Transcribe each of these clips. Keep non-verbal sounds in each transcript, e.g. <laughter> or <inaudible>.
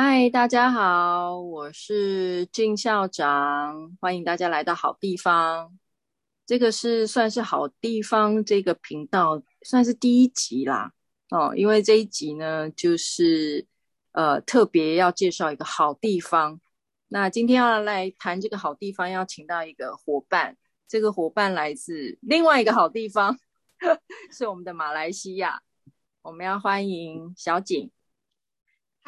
嗨，大家好，我是静校长，欢迎大家来到好地方。这个是算是好地方这个频道算是第一集啦，哦，因为这一集呢，就是呃特别要介绍一个好地方。那今天要来谈这个好地方，要请到一个伙伴，这个伙伴来自另外一个好地方，<laughs> 是我们的马来西亚。我们要欢迎小景。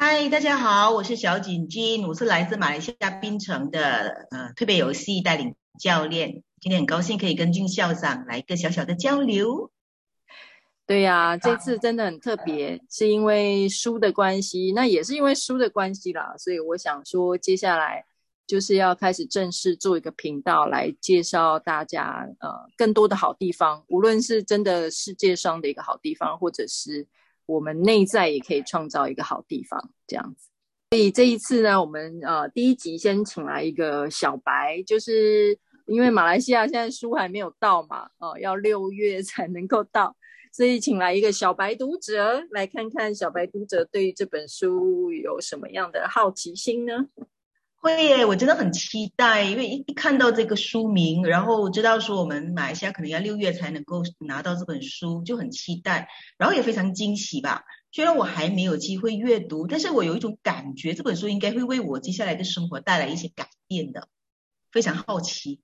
嗨，大家好，我是小景君，我是来自马来西亚槟城的呃蜕变游戏带领教练。今天很高兴可以跟俊校长来一个小小的交流。对呀、啊，这次真的很特别，是因为书的关系，那也是因为书的关系啦。所以我想说，接下来就是要开始正式做一个频道来介绍大家呃更多的好地方，无论是真的世界上的一个好地方，或者是。我们内在也可以创造一个好地方，这样子。所以这一次呢，我们呃第一集先请来一个小白，就是因为马来西亚现在书还没有到嘛，哦，要六月才能够到，所以请来一个小白读者，来看看小白读者对于这本书有什么样的好奇心呢？会耶，我真的很期待，因为一一看到这个书名，然后知道说我们马来西亚可能要六月才能够拿到这本书，就很期待，然后也非常惊喜吧。虽然我还没有机会阅读，但是我有一种感觉，这本书应该会为我接下来的生活带来一些改变的，非常好奇。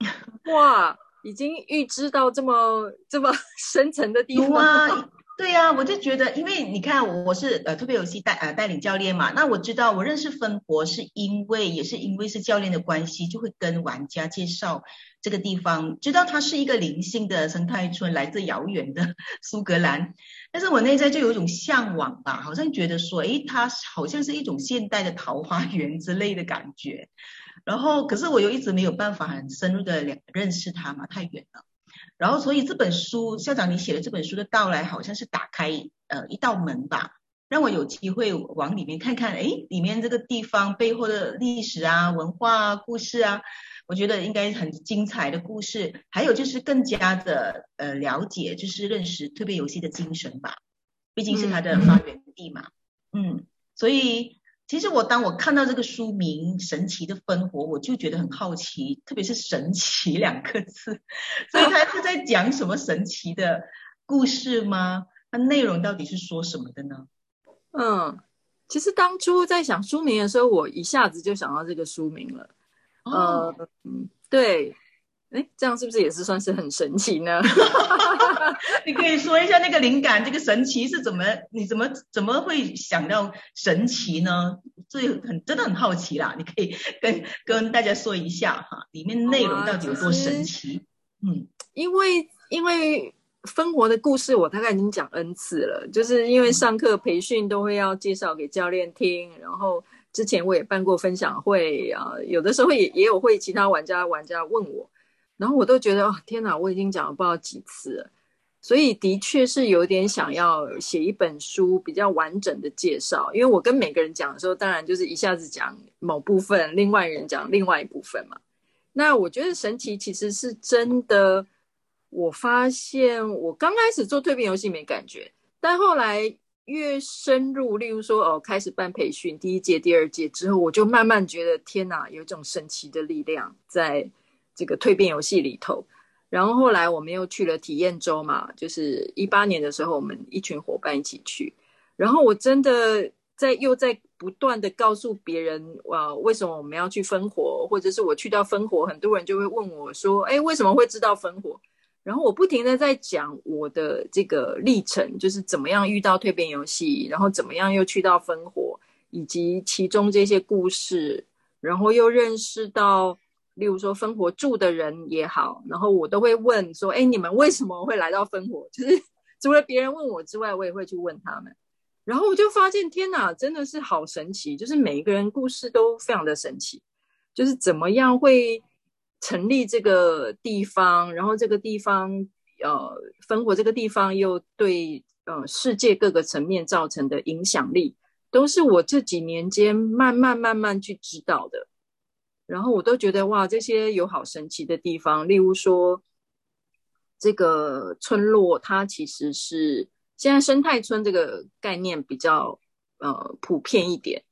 <laughs> 哇，已经预知到这么这么 <laughs> 深层的地方。对呀、我就觉得，因为你看，我是呃特别游戏带呃带领教练嘛，那我知道我认识芬博是因为也是因为是教练的关系，就会跟玩家介绍这个地方，知道它是一个灵性的生态村，来自遥远的 <laughs> 苏格兰，但是我内在就有一种向往吧，好像觉得说，诶，它好像是一种现代的桃花源之类的感觉，然后可是我又一直没有办法很深入的认识它嘛，太远了。然后，所以这本书，校长你写的这本书的到来，好像是打开呃一道门吧，让我有机会往里面看看，哎，里面这个地方背后的历史啊、文化啊、故事啊，我觉得应该很精彩的故事。还有就是更加的呃了解，就是认识蜕变游戏的精神吧，毕竟是它的发源地嘛，嗯，嗯，所以。其实我当我看到这个书名《神奇的分活》，我就觉得很好奇，特别是“神奇”两个字，<laughs> 所以他是在讲什么神奇的故事吗？它内容到底是说什么的呢？嗯，其实当初在想书名的时候，我一下子就想到这个书名了。哦、呃，嗯，对。哎，这样是不是也是算是很神奇呢？<laughs> 你可以说一下那个灵感，这个神奇是怎么？你怎么怎么会想到神奇呢？所以很真的很好奇啦，你可以跟跟大家说一下哈，里面内容到底有多神奇？嗯，因为因为分活的故事我大概已经讲 N 次了，就是因为上课培训都会要介绍给教练听，然后之前我也办过分享会啊，有的时候也也有会其他玩家玩家问我。然后我都觉得，哦，天哪，我已经讲了不知道几次了，所以的确是有点想要写一本书比较完整的介绍。因为我跟每个人讲的时候，当然就是一下子讲某部分，另外人讲另外一部分嘛。那我觉得神奇其实是真的。我发现我刚开始做蜕变游戏没感觉，但后来越深入，例如说哦，开始办培训，第一届、第二届之后，我就慢慢觉得，天哪，有一种神奇的力量在。这个蜕变游戏里头，然后后来我们又去了体验周嘛，就是一八年的时候，我们一群伙伴一起去，然后我真的在又在不断的告诉别人，哇，为什么我们要去芬活，或者是我去到芬活，很多人就会问我说，哎，为什么会知道芬活？然后我不停的在讲我的这个历程，就是怎么样遇到蜕变游戏，然后怎么样又去到芬活，以及其中这些故事，然后又认识到。例如说分活住的人也好，然后我都会问说：“哎，你们为什么会来到分活？” <laughs> 就是除了别人问我之外，我也会去问他们。然后我就发现，天哪，真的是好神奇！就是每一个人故事都非常的神奇。就是怎么样会成立这个地方，然后这个地方呃，分活这个地方又对呃世界各个层面造成的影响力，都是我这几年间慢慢慢慢去知道的。然后我都觉得哇，这些有好神奇的地方。例如说，这个村落它其实是现在生态村这个概念比较呃普遍一点。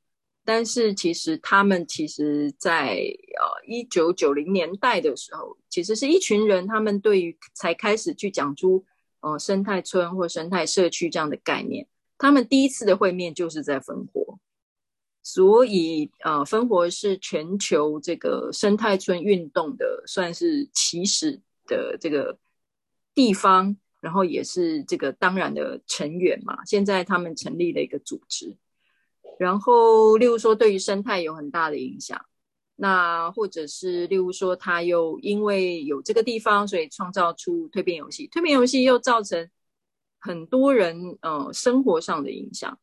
但是其实他们其实在呃一九九零年代的时候，其实是一群人，他们对于才开始去讲出呃生态村或生态社区这样的概念，他们第一次的会面就是在烽火，所以呃芬活是全球这个生态村运动的算是起始的这个地方，然后也是这个当然的成员嘛。现在他们成立了一个组织。然后，例如说，对于生态有很大的影响，那或者是例如说，他又因为有这个地方，所以创造出蜕变游戏，蜕变游戏又造成很多人呃生活上的影响。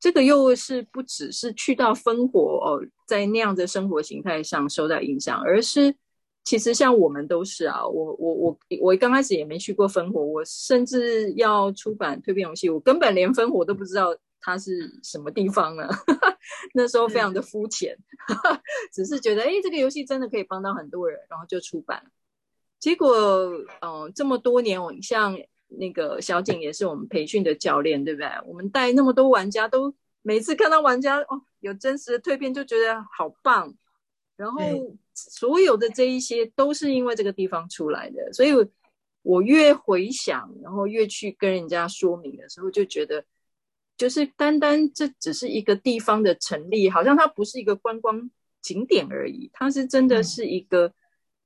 这个又是不只是去到烽火哦，在那样的生活形态上受到影响，而是其实像我们都是啊，我我我我刚开始也没去过烽火，我甚至要出版蜕变游戏，我根本连烽火都不知道。它是什么地方呢？<laughs> 那时候非常的肤浅，<laughs> 只是觉得哎，这个游戏真的可以帮到很多人，然后就出版。结果，嗯、呃，这么多年，我像那个小景也是我们培训的教练，对不对？我们带那么多玩家，都每次看到玩家哦有真实的蜕变，就觉得好棒。然后所有的这一些都是因为这个地方出来的，所以我越回想，然后越去跟人家说明的时候，就觉得。就是单单这只是一个地方的成立，好像它不是一个观光景点而已，它是真的是一个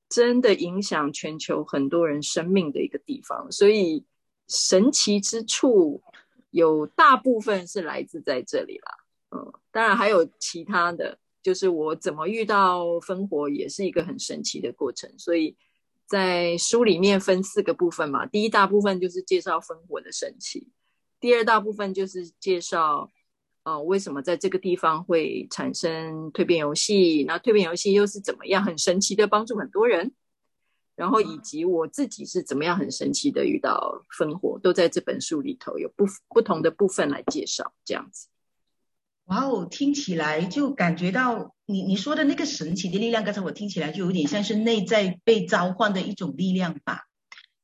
真的影响全球很多人生命的一个地方。所以神奇之处有大部分是来自在这里啦。嗯，当然还有其他的，就是我怎么遇到芬活也是一个很神奇的过程。所以在书里面分四个部分嘛，第一大部分就是介绍芬活的神奇。第二大部分就是介绍，呃，为什么在这个地方会产生蜕变游戏？那蜕变游戏又是怎么样很神奇的帮助很多人？然后以及我自己是怎么样很神奇的遇到烽火，都在这本书里头有不不同的部分来介绍，这样子。哇哦，听起来就感觉到你你说的那个神奇的力量，刚才我听起来就有点像是内在被召唤的一种力量吧。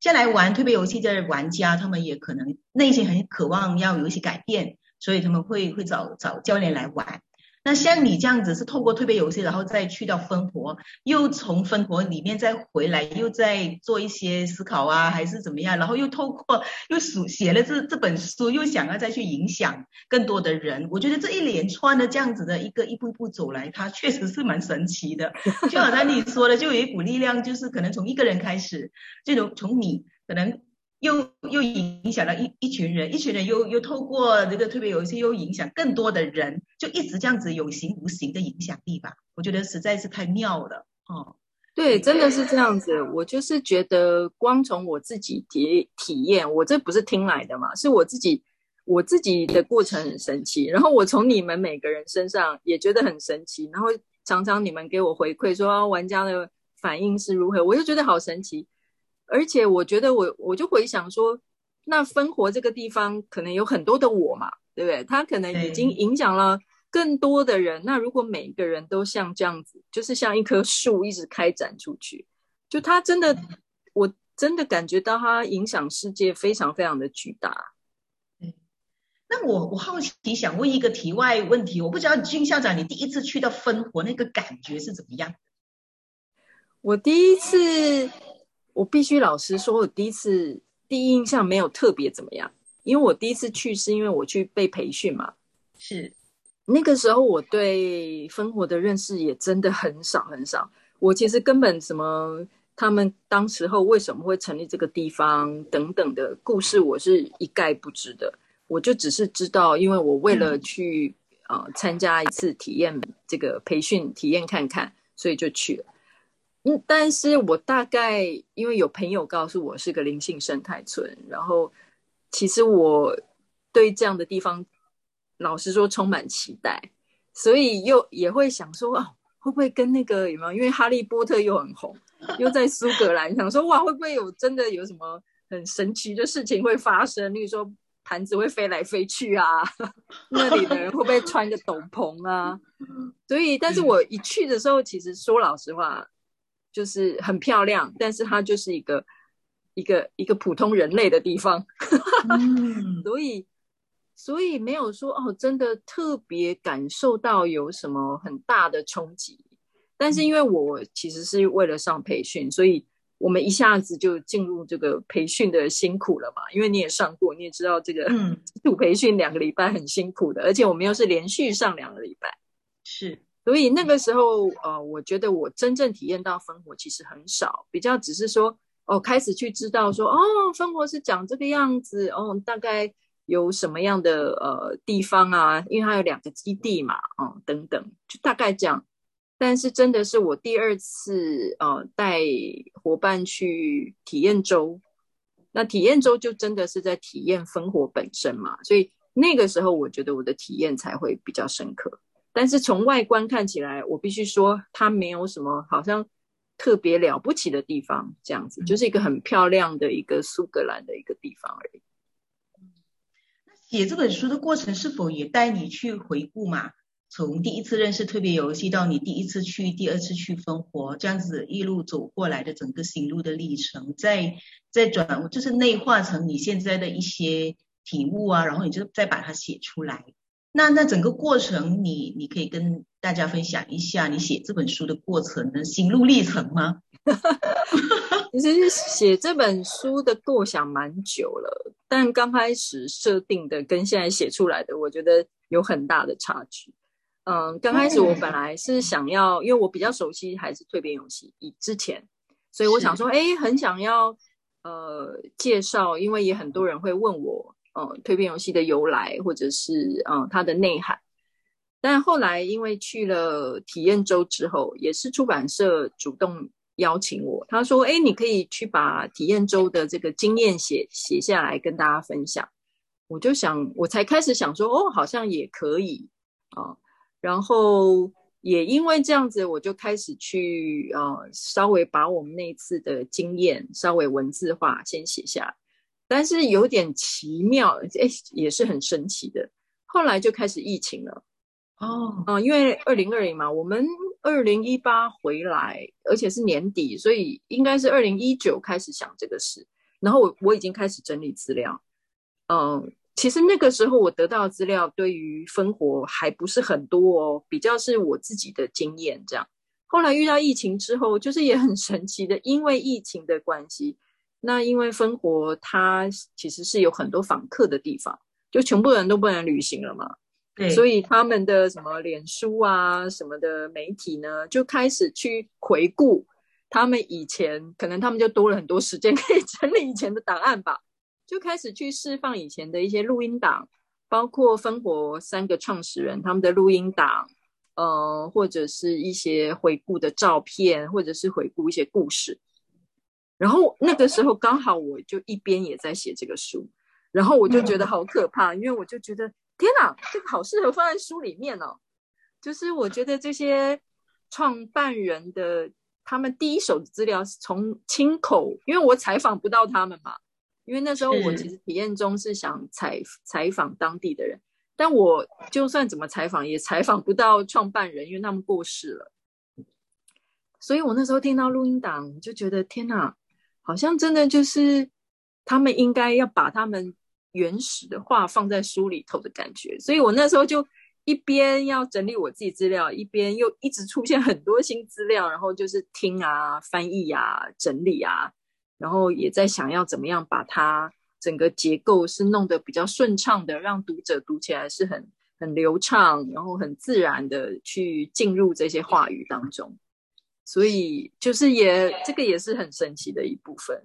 下来玩蜕变游戏的玩家，他们也可能内心很渴望要有一些改变，所以他们会会找找教练来玩。那像你这样子是透过蜕变游戏，然后再去到分活，又从分活里面再回来，又再做一些思考啊，还是怎么样？然后又透过又书写了这这本书，又想要再去影响更多的人。我觉得这一连串的这样子的一个一步一步走来，它确实是蛮神奇的。就好像你说的，就有一股力量，就是可能从一个人开始，这种从你可能。又又影响了一一群人，一群人又又透过这个蜕变游戏又影响更多的人，就一直这样子有形无形的影响力吧。我觉得实在是太妙了哦。对，真的是这样子。我就是觉得，光从我自己体体验，我这不是听来的嘛，是我自己我自己的过程很神奇。然后我从你们每个人身上也觉得很神奇。然后常常你们给我回馈说玩家的反应是如何，我就觉得好神奇。而且我觉得我我就回想说，那分活这个地方可能有很多的我嘛，对不对？他可能已经影响了更多的人。那如果每一个人都像这样子，就是像一棵树一直开展出去，就他真的，我真的感觉到他影响世界非常非常的巨大。那我我好奇想问一个题外问题，我不知道金校长你第一次去到分活那个感觉是怎么样？我第一次。我必须老实说，我第一次第一印象没有特别怎么样，因为我第一次去是因为我去被培训嘛。是那个时候我对芬活的认识也真的很少很少，我其实根本什么他们当时候为什么会成立这个地方等等的故事，我是一概不知的。我就只是知道，因为我为了去呃参加一次体验这个培训体验看看，所以就去了。嗯，但是我大概因为有朋友告诉我是个灵性生态村，然后其实我对这样的地方，老实说充满期待，所以又也会想说啊，会不会跟那个有没有？因为哈利波特又很红，又在苏格兰，想说哇，会不会有真的有什么很神奇的事情会发生？例如说盘子会飞来飞去啊，<laughs> 那里的人会不会穿个斗篷啊？<laughs> 所以，但是我一去的时候，其实说老实话。就是很漂亮，但是它就是一个一个一个普通人类的地方，<laughs> 嗯、所以所以没有说哦，真的特别感受到有什么很大的冲击。但是因为我其实是为了上培训，所以我们一下子就进入这个培训的辛苦了嘛。因为你也上过，你也知道这个 <laughs> 基础培训两个礼拜很辛苦的，而且我们又是连续上两个礼拜，是。所以那个时候，呃，我觉得我真正体验到烽火其实很少，比较只是说，哦，开始去知道说，哦，烽火是长这个样子，哦，大概有什么样的呃地方啊？因为它有两个基地嘛，哦，等等，就大概这样。但是真的是我第二次呃带伙伴去体验周，那体验周就真的是在体验烽火本身嘛，所以那个时候我觉得我的体验才会比较深刻。但是从外观看起来，我必须说它没有什么好像特别了不起的地方，这样子就是一个很漂亮的一个苏格兰的一个地方而已。写这本书的过程是否也带你去回顾嘛？从第一次认识特别游戏到你第一次去、第二次去分活，这样子一路走过来的整个心路的历程，再再转就是内化成你现在的一些体悟啊，然后你就再把它写出来。那那整个过程你，你你可以跟大家分享一下你写这本书的过程的心路历程吗？<laughs> 其实写这本书的构想蛮久了，但刚开始设定的跟现在写出来的，我觉得有很大的差距。嗯，刚开始我本来是想要，因为我比较熟悉还是蜕变勇气以之前，所以我想说，哎，很想要呃介绍，因为也很多人会问我。呃，蜕变游戏的由来，或者是呃它的内涵，但后来因为去了体验周之后，也是出版社主动邀请我，他说：“哎，你可以去把体验周的这个经验写写下来，跟大家分享。”我就想，我才开始想说，哦，好像也可以啊。然后也因为这样子，我就开始去呃稍微把我们那次的经验稍微文字化，先写下来。但是有点奇妙，哎，也是很神奇的。后来就开始疫情了，哦，啊，因为二零二零嘛，我们二零一八回来，而且是年底，所以应该是二零一九开始想这个事。然后我我已经开始整理资料，嗯，其实那个时候我得到资料对于分活还不是很多哦，比较是我自己的经验这样。后来遇到疫情之后，就是也很神奇的，因为疫情的关系。那因为分活，它其实是有很多访客的地方，就全部人都不能旅行了嘛。对，所以他们的什么脸书啊什么的媒体呢，就开始去回顾他们以前，可能他们就多了很多时间可以整理以前的档案吧，就开始去释放以前的一些录音档，包括分活三个创始人他们的录音档，呃，或者是一些回顾的照片，或者是回顾一些故事。然后那个时候刚好我就一边也在写这个书，然后我就觉得好可怕，因为我就觉得天哪，这个好适合放在书里面哦。就是我觉得这些创办人的他们第一手的资料是从亲口，因为我采访不到他们嘛，因为那时候我其实体验中是想采采访当地的人，但我就算怎么采访也采访不到创办人，因为他们过世了。所以我那时候听到录音档，就觉得天哪。好像真的就是他们应该要把他们原始的话放在书里头的感觉，所以我那时候就一边要整理我自己资料，一边又一直出现很多新资料，然后就是听啊、翻译啊、整理啊，然后也在想要怎么样把它整个结构是弄得比较顺畅的，让读者读起来是很很流畅，然后很自然的去进入这些话语当中。所以就是也这个也是很神奇的一部分。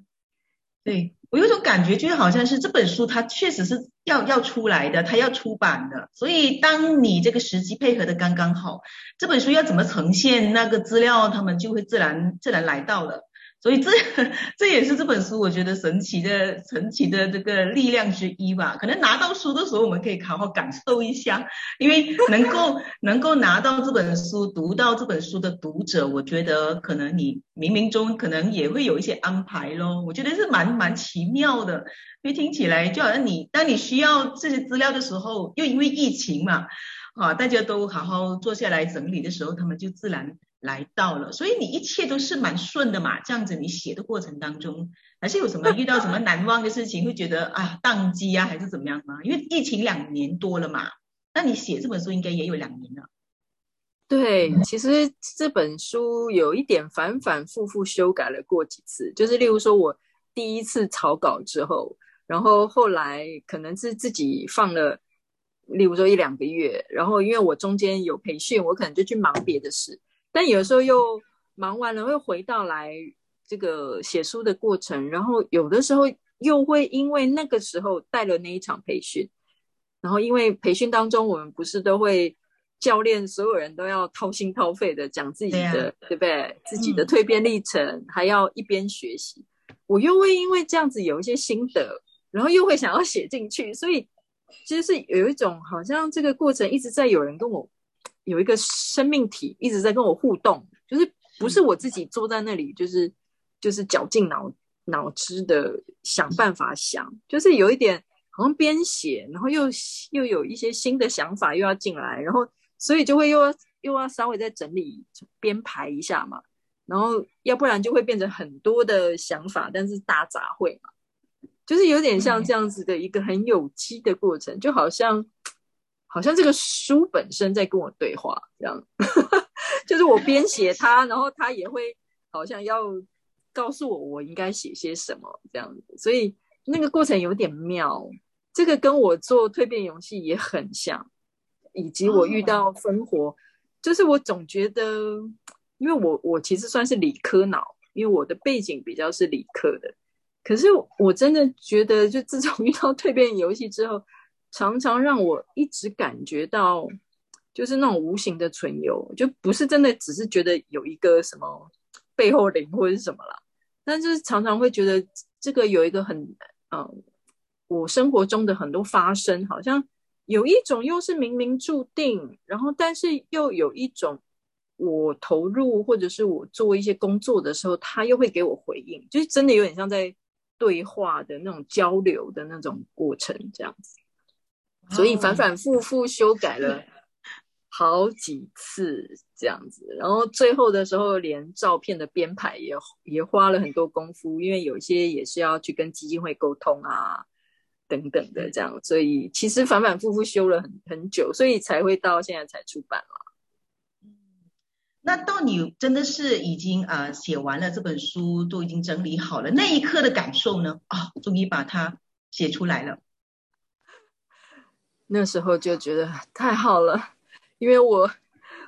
对，我有种感觉，就是好像是这本书它确实是要要出来的，它要出版的。所以当你这个时机配合的刚刚好，这本书要怎么呈现那个资料，他们就会自然自然来到了。所以这 <laughs> 这也是这本书我觉得神奇的神奇的这个力量之一吧。可能拿到书的时候，我们可以好好感受一下，因为能够 <laughs> 能够拿到这本书、读到这本书的读者，我觉得可能你冥冥中可能也会有一些安排咯。我觉得是蛮蛮奇妙的，因为听起来就好像你当你需要这些资料的时候，又因为疫情嘛。啊，大家都好好坐下来整理的时候，他们就自然来到了。所以你一切都是蛮顺的嘛，这样子你写的过程当中，还是有什么遇到什么难忘的事情，会觉得啊宕机啊，还是怎么样吗？因为疫情两年多了嘛，那你写这本书应该也有两年了。对，其实这本书有一点反反复复修改了过几次，就是例如说我第一次草稿之后，然后后来可能是自己放了，例如说一两个月，然后因为我中间有培训，我可能就去忙别的事，但有时候又忙完了会回到来这个写书的过程，然后有的时候又会因为那个时候带了那一场培训，然后因为培训当中我们不是都会。教练，所有人都要掏心掏肺的讲自己的，对不对？自己的蜕变历程，嗯，还要一边学习。我又会因为这样子有一些心得，然后又会想要写进去，所以其实是有一种好像这个过程一直在有人跟我有一个生命体一直在跟我互动，就是不是我自己坐在那里，就是就是绞尽脑脑汁的想办法想，就是有一点好像边写，然后又又有一些新的想法又要进来，然后。所以就会又要又要稍微再整理编排一下嘛，然后要不然就会变成很多的想法，但是大杂烩嘛，就是有点像这样子的一个很有机的过程，就好像好像这个书本身在跟我对话这样，<laughs> 就是我编写它，<laughs> 然后它也会好像要告诉我我应该写些什么这样子，所以那个过程有点妙，这个跟我做蜕变游戏也很像。以及我遇到生活，哦，就是我总觉得，因为我我其实算是理科脑，因为我的背景比较是理科的。可是我真的觉得，就自从遇到蜕变游戏之后，常常让我一直感觉到，就是那种无形的存有，就不是真的只是觉得有一个什么背后灵或是什么啦，但是常常会觉得这个有一个很嗯，我生活中的很多发生，好像。有一种又是冥冥注定，然后但是又有一种，我投入或者是我做一些工作的时候，他又会给我回应，就是真的有点像在对话的那种交流的那种过程这样子，所以反反复复修改了好几次这样子，然后最后的时候连照片的编排也也花了很多功夫，因为有些也是要去跟基金会沟通啊。等等的这样，所以其实反反复复修了很很久，所以才会到现在才出版了。嗯，那到你真的是已经啊、呃、写完了这本书，都已经整理好了，那一刻的感受呢？啊、哦，终于把它写出来了。那时候就觉得太好了，因为我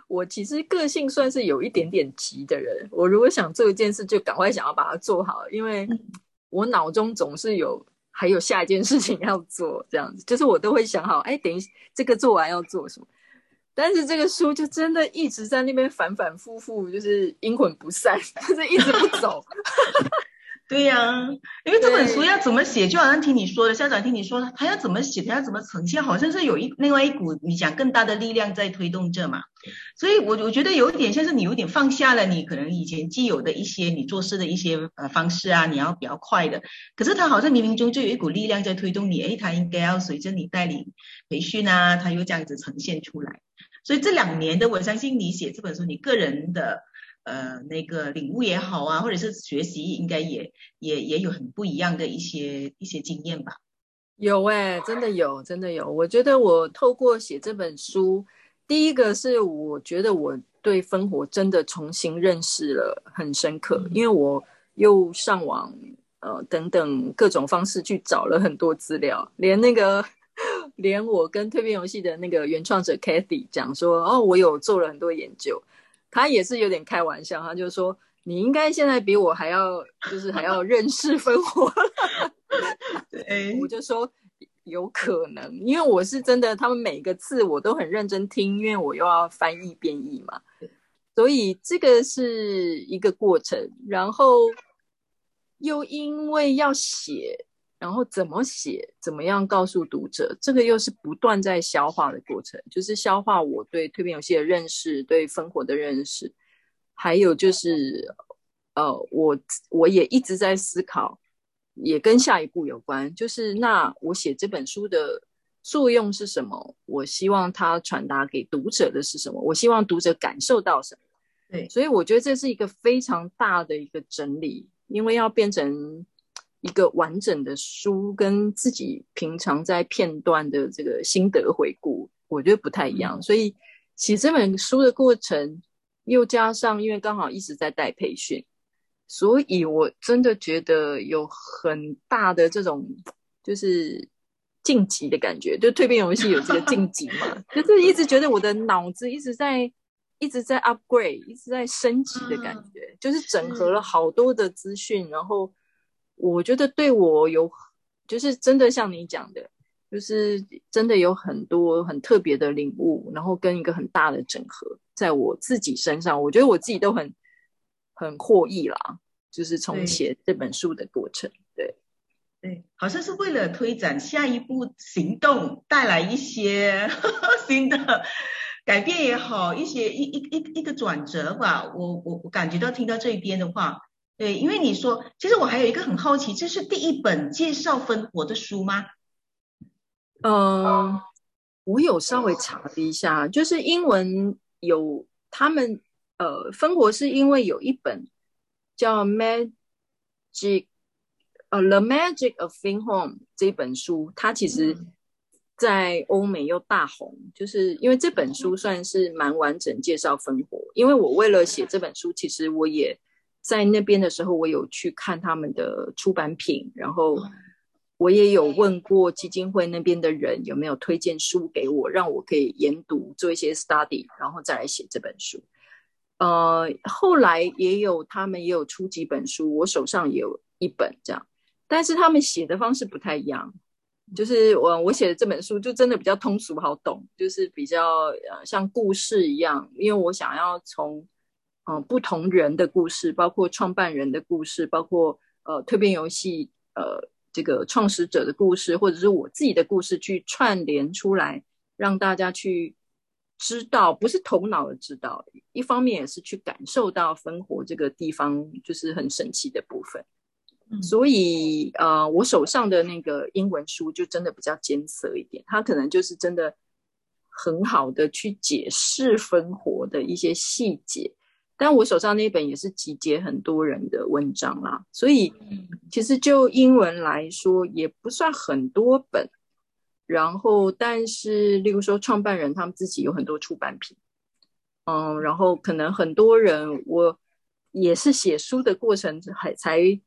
我其实个性算是有一点点急的人，我如果想做一件事，就赶快想要把它做好，因为我脑中总是有。还有下一件事情要做，这样子就是我都会想好，哎，等一下这个做完要做什么。但是这个书就真的一直在那边反反复复，就是阴魂不散，<laughs> 就是一直不走。对呀、啊，因为这本书要怎么写，就好像听你说的，校长听你说，他要怎么写，他要怎么呈现，好像是有一另外一股你讲更大的力量在推动着嘛。所以我我觉得有一点像是你有点放下了你可能以前既有的一些你做事的一些呃方式啊，你要比较快的。可是他好像冥冥中就有一股力量在推动你，哎，他应该要随着你带领培训啊，他又这样子呈现出来。所以这两年的，我相信你写这本书，你个人的。呃，那个领悟也好啊，或者是学习，应该也也也有很不一样的一些一些经验吧。有哎、欸，真的有，真的有。我觉得我透过写这本书，第一个是我觉得我对分活真的重新认识了很深刻，嗯、因为我又上网呃等等各种方式去找了很多资料，连那个连我跟蜕变游戏的那个原创者 Kathy 讲说，哦，我有做了很多研究。他也是有点开玩笑，他就说：“你应该现在比我还要，就是还要认识分活。”对，我就说有可能，因为我是真的，他们每个字我都很认真听，因为我又要翻译编译嘛，所以这个是一个过程。然后又因为要写。然后怎么写，怎么样告诉读者，这个又是不断在消化的过程，就是消化我对蜕变游戏的认识，对分活的认识，还有就是，呃，我我也一直在思考，也跟下一步有关，就是那我写这本书的作用是什么？我希望它传达给读者的是什么？我希望读者感受到什么？对，所以我觉得这是一个非常大的一个整理，因为要变成一个完整的书，跟自己平常在片段的这个心得回顾，我觉得不太一样。嗯、所以写这本书的过程，又加上因为刚好一直在带培训，所以我真的觉得有很大的这种就是晋级的感觉。就蜕变游戏有这个晋级嘛，<laughs> 就是一直觉得我的脑子一直在。一直在 upgrade，一直在升级的感觉，嗯、就是整合了好多的资讯，然后我觉得对我有，就是真的像你讲的，就是真的有很多很特别的领悟，然后跟一个很大的整合，在我自己身上，我觉得我自己都很很获益啦，就是从写这本书的过程，对对，好像是为了推展下一步行动，带来一些 <laughs> 新的。改变也好，一些一一一一个转折吧。我我我感觉到听到这边的话，对，因为你说，其实我还有一个很好奇，这是第一本介绍分活的书吗？嗯，我有稍微查了一下，就是英文有他们呃分活是因为有一本叫 Magic 呃 The Magic of Think Home 这本书，它其实。嗯在欧美又大红，就是因为这本书算是蛮完整介绍分活。因为我为了写这本书，其实我也在那边的时候，我有去看他们的出版品，然后我也有问过基金会那边的人有没有推荐书给我，让我可以研读做一些 study，然后再来写这本书。呃，后来也有他们也有出几本书，我手上也有一本这样，但是他们写的方式不太一样。就是我我写的这本书就真的比较通俗好懂，就是比较呃像故事一样，因为我想要从嗯、呃、不同人的故事，包括创办人的故事，包括呃蜕变游戏呃这个创始者的故事，或者是我自己的故事去串联出来，让大家去知道，不是头脑的知道，一方面也是去感受到分活这个地方就是很神奇的部分。所以，呃，我手上的那个英文书就真的比较艰涩一点，它可能就是真的很好的去解释分活的一些细节。但我手上那本也是集结很多人的文章啦，所以其实就英文来说也不算很多本。然后，但是例如说创办人他们自己有很多出版品，嗯，然后可能很多人我也是写书的过程还才。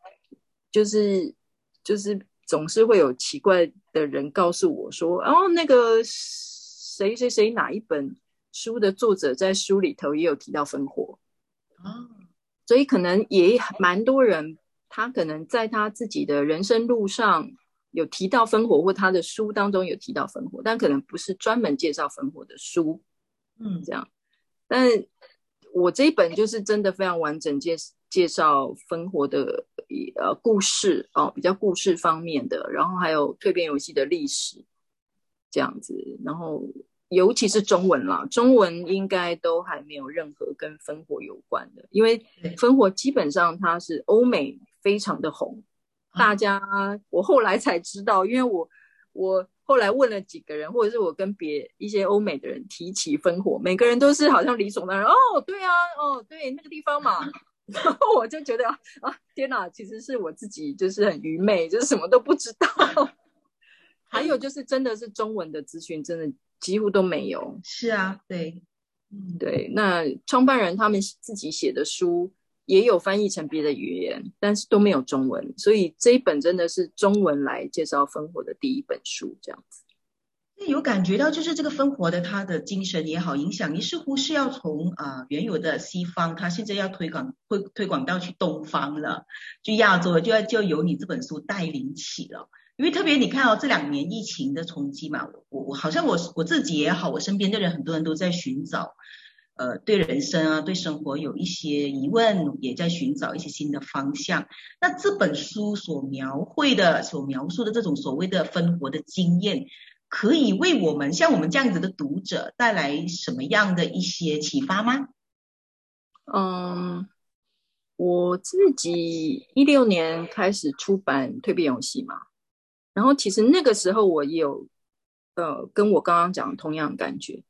就是就是总是会有奇怪的人告诉我说，哦，那个谁谁谁哪一本书的作者在书里头也有提到分活啊，所以可能也蛮多人，他可能在他自己的人生路上有提到烽火，或他的书当中有提到烽火，但可能不是专门介绍烽火的书，嗯，这样。但我这一本就是真的非常完整介介绍烽火的。呃，故事哦，比较故事方面的，然后还有蜕变游戏的历史这样子，然后尤其是中文啦，中文应该都还没有任何跟分火有关的，因为分火基本上它是欧美非常的红，大家我后来才知道，因为我我后来问了几个人，或者是我跟别一些欧美的人提起分火，每个人都是好像理所当然，哦，对啊，哦，对，那个地方嘛。<laughs> 然后我就觉得啊，天哪，其实是我自己就是很愚昧，就是什么都不知道。<laughs> 还有就是真的是中文的资讯，真的几乎都没有。是啊，对，嗯，对。那创办人他们自己写的书也有翻译成别的语言，但是都没有中文，所以这一本真的是中文来介绍分火的第一本书，这样子。有感觉到，就是这个分火的它的精神也好，影响力似乎是要从啊、呃、原有的西方，它现在要推广，会推广到去东方了，去亚洲就要就由你这本书带领起了。因为特别你看、哦、这两年疫情的冲击嘛，我我好像我我自己也好，我身边的人很多人都在寻找，呃，对人生啊，对生活有一些疑问，也在寻找一些新的方向。那这本书所描绘的、所描述的这种所谓的分活的经验。可以为我们像我们这样子的读者带来什么样的一些启发吗？嗯，我自己一六年开始出版蜕变游戏嘛，然后其实那个时候我也有呃，跟我刚刚讲的同样的感觉，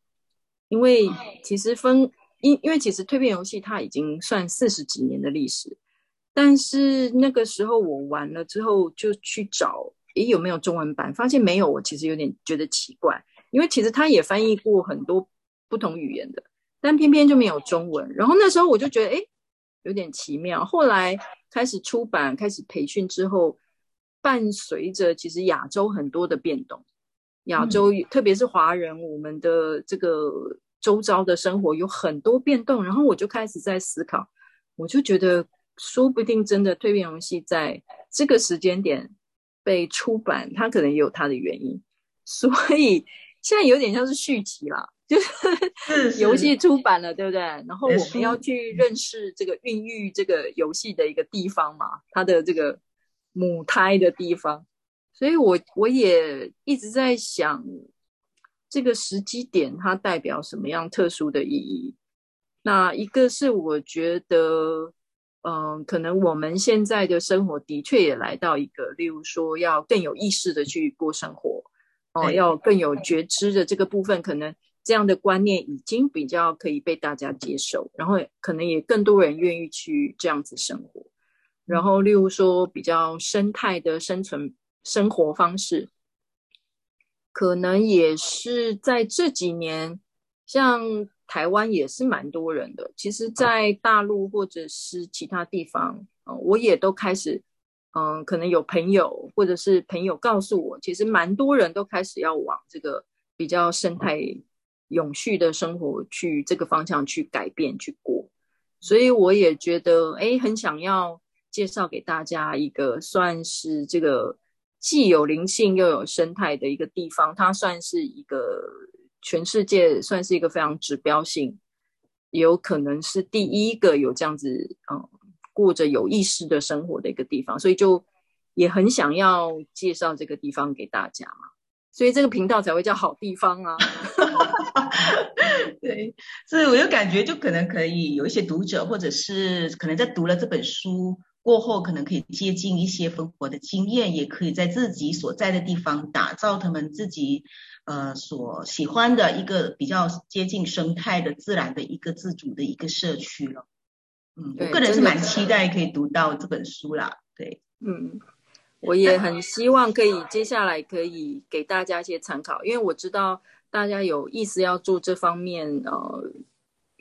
因为其实分因因为其实蜕变游戏它已经算四十几年的历史，但是那个时候我玩了之后就去找，诶，有没有中文版？发现没有，我其实有点觉得奇怪，因为其实它也翻译过很多不同语言的，但偏偏就没有中文。然后那时候我就觉得，诶，有点奇妙。后来开始出版，开始培训之后，伴随着其实亚洲很多的变动。亚洲，嗯、特别是华人，我们的这个周遭的生活有很多变动，然后我就开始在思考，我就觉得说不定真的蜕变游戏在这个时间点被出版，它可能也有它的原因，所以现在有点像是续集啦，就是 <laughs> 游戏出版了，对不对？然后我们要去认识这个孕育这个游戏的一个地方嘛，它的这个母胎的地方。所以我我也一直在想，这个时机点它代表什么样特殊的意义？那一个是我觉得，嗯，可能我们现在的生活的确也来到一个，例如说要更有意识的去过生活，哦，要更有觉知的这个部分，可能这样的观念已经比较可以被大家接受，然后可能也更多人愿意去这样子生活，然后例如说比较生态的生存。生活方式可能也是在这几年，像台湾也是蛮多人的。其实，在大陆或者是其他地方，嗯，我也都开始，嗯，可能有朋友或者是朋友告诉我，其实蛮多人都开始要往这个比较生态永续的生活去这个方向去改变去过。所以我也觉得，哎，很想要介绍给大家一个算是这个。既有灵性又有生态的一个地方，它算是一个全世界算是一个非常指标性，也有可能是第一个有这样子嗯过着有意识的生活的一个地方，所以就也很想要介绍这个地方给大家嘛，所以这个频道才会叫好地方啊。<laughs> 对，所以我就感觉就可能可以有一些读者，或者是可能在读了这本书。过后可能可以接近一些生活的经验，也可以在自己所在的地方打造他们自己呃所喜欢的一个比较接近生态的自然的一个自主的一个社区了。嗯，我个人是蛮期待可以读到这本书啦。对，嗯，我也很希望可以接下来可以给大家一些参考，因为我知道大家有意思要做这方面呃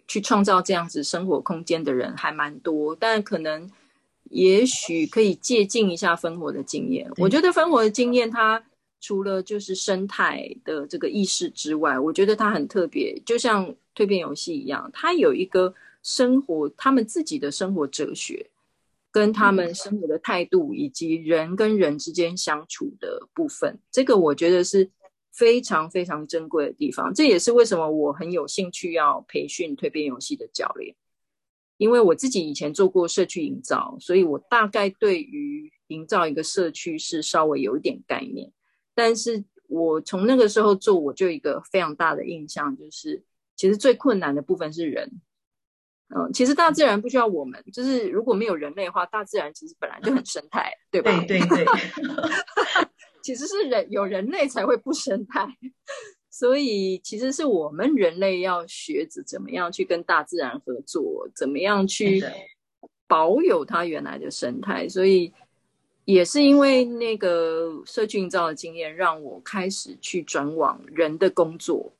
去创造这样子生活空间的人还蛮多，但可能。也许可以借鉴一下芬活的经验。我觉得芬活的经验，它除了就是生态的这个意识之外，我觉得它很特别，就像蜕变游戏一样，它有一个生活，他们自己的生活哲学，跟他们生活的态度，以及人跟人之间相处的部分，这个我觉得是非常非常珍贵的地方。这也是为什么我很有兴趣要培训蜕变游戏的教练。因为我自己以前做过社区营造，所以我大概对于营造一个社区是稍微有一点概念。但是我从那个时候做，我就有一个非常大的印象，就是其实最困难的部分是人。嗯，其实大自然不需要我们，就是如果没有人类的话，大自然其实本来就很生态，对吧？对对对，<laughs> 其实是人有人类才会不生态。所以，其实是我们人类要学着怎么样去跟大自然合作，怎么样去保有它原来的生态。所以，也是因为那个社区营造的经验，让我开始去转往人的工作，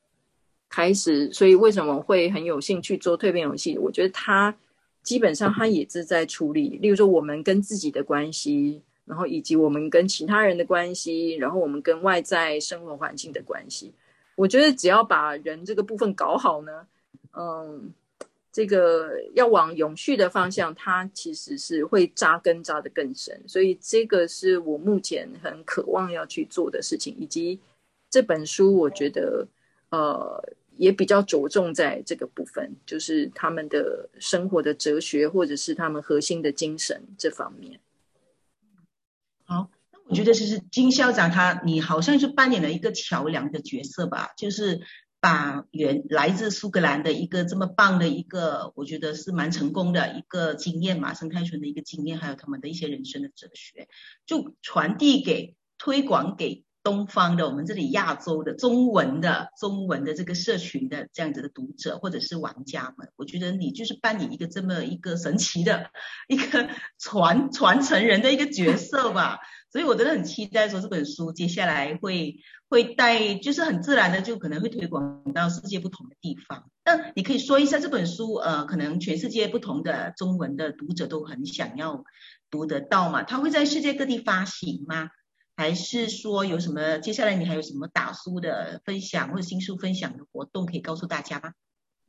开始。所以，为什么会很有兴趣做蜕变游戏？我觉得它基本上它也是在处理，例如说我们跟自己的关系，然后以及我们跟其他人的关系，然后我们跟外在生活环境的关系。我觉得只要把人这个部分搞好呢，嗯，这个要往永续的方向，它其实是会扎根扎得更深。所以这个是我目前很渴望要去做的事情，以及这本书我觉得呃也比较着重在这个部分，就是他们的生活的哲学或者是他们核心的精神这方面。好。我觉得就是金校长他，你好像是扮演了一个桥梁的角色吧，就是把原来自苏格兰的一个这么棒的一个，我觉得是蛮成功的一个经验嘛，生态村的一个经验，还有他们的一些人生的哲学，就传递给、推广给东方的，我们这里亚洲的中文的中文的这个社群的这样子的读者或者是玩家们，我觉得你就是扮演一个这么一个神奇的一个传传承人的一个角色吧。所以我真的很期待说这本书接下来会会带，就是很自然的就可能会推广到世界不同的地方。那你可以说一下这本书，呃，可能全世界不同的中文的读者都很想要读得到嘛？它会在世界各地发行吗？还是说有什么？接下来你还有什么打书的分享或者新书分享的活动可以告诉大家吗？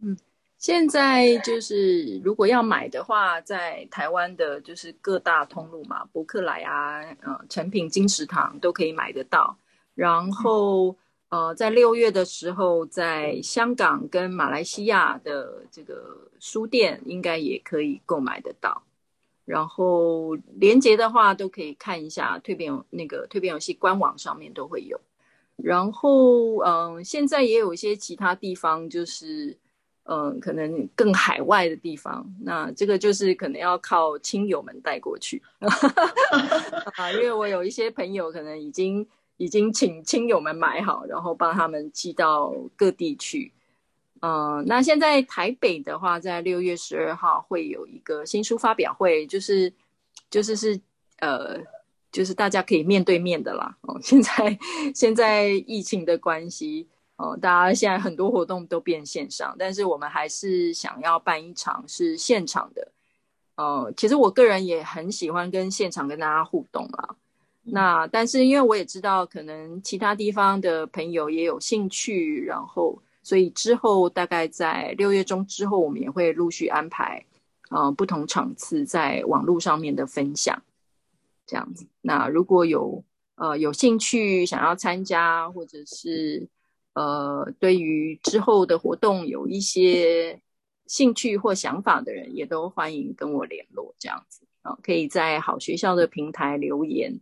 嗯。现在就是，如果要买的话，在台湾的就是各大通路嘛，博客来啊，呃，诚品、金石堂都可以买得到。然后，呃，在六月的时候，在香港跟马来西亚的这个书店应该也可以购买得到。然后，连接的话都可以看一下，蜕变那个蜕变游戏官网上面都会有。然后，嗯、呃，现在也有一些其他地方就是。嗯，可能更海外的地方，那这个就是可能要靠亲友们带过去 <laughs> 啊，因为我有一些朋友可能已经已经请亲友们买好，然后帮他们寄到各地去。嗯，那现在台北的话，在六月十二号会有一个新书发表会，就是就是是呃，就是大家可以面对面的啦。哦，现在现在疫情的关系。哦，大家现在很多活动都变线上，但是我们还是想要办一场是现场的。呃，其实我个人也很喜欢跟现场跟大家互动啦。那但是因为我也知道，可能其他地方的朋友也有兴趣，然后所以之后大概在六月中之后，我们也会陆续安排，呃，不同场次在网络上面的分享，这样子。那如果有呃有兴趣想要参加，或者是呃，对于之后的活动有一些兴趣或想法的人，也都欢迎跟我联络，这样子啊，可以在好学校的平台留言。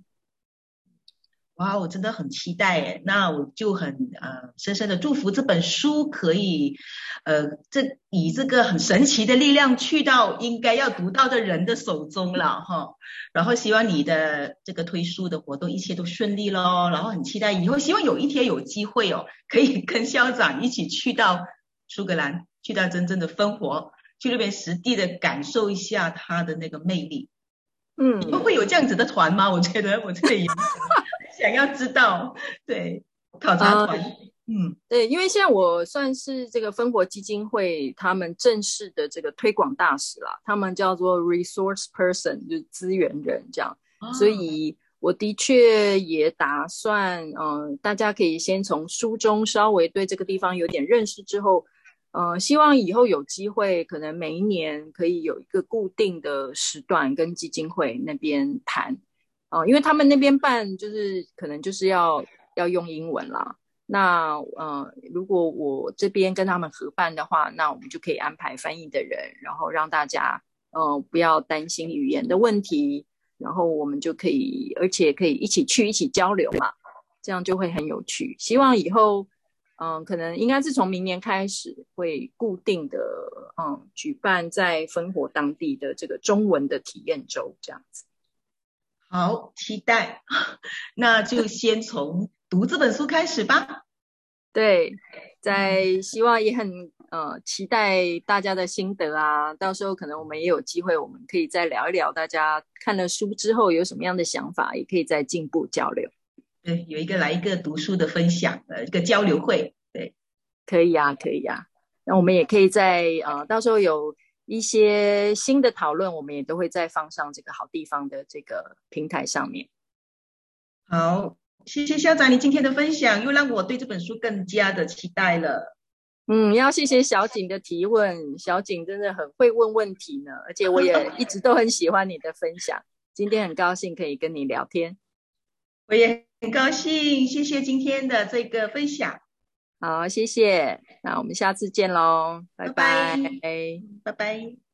哇，我真的很期待诶，那我就很呃深深的祝福这本书可以，呃，这以这个很神奇的力量去到应该要读到的人的手中了哈。然后希望你的这个推书的活动一切都顺利喽。然后很期待以后，希望有一天有机会哦，可以 <laughs> 跟校长一起去到苏格兰，去到真正的生活，去那边实地的感受一下它的那个魅力。嗯，你们会有这样子的团吗？我觉得我这里。想要知道，对考察团，嗯，对，因为现在我算是这个芬活基金会他们正式的这个推广大使啦，他们叫做 resource person，就是资源人这样，哦、所以我的确也打算，嗯、呃，大家可以先从书中稍微对这个地方有点认识之后，呃，希望以后有机会，可能每一年可以有一个固定的时段跟基金会那边谈。哦，因为他们那边办就是可能就是要要用英文啦。那呃，如果我这边跟他们合办的话，那我们就可以安排翻译的人，然后让大家呃不要担心语言的问题，然后我们就可以，而且可以一起去一起交流嘛，这样就会很有趣。希望以后嗯、可能应该是从明年开始会固定的嗯举办在烽火当地的这个中文的体验周这样子。好，期待，<laughs> 那就先从读这本书开始吧。对，在希望也很呃期待大家的心得啊，到时候可能我们也有机会，我们可以再聊一聊，大家看了书之后有什么样的想法，也可以再进一步交流。对，有一个来一个读书的分享，呃，一个交流会。对，可以呀，可以呀。那我们也可以在呃，到时候有。一些新的讨论，我们也都会再放上这个好地方的这个平台上面。好，谢谢校长你今天的分享，又让我对这本书更加的期待了。嗯，要谢谢小景的提问，小景真的很会问问题呢，而且我也 <laughs> 一直都很喜欢你的分享。今天很高兴可以跟你聊天，我也很高兴，谢谢今天的这个分享。好，谢谢。那我们下次见喽，拜拜，拜拜。拜拜。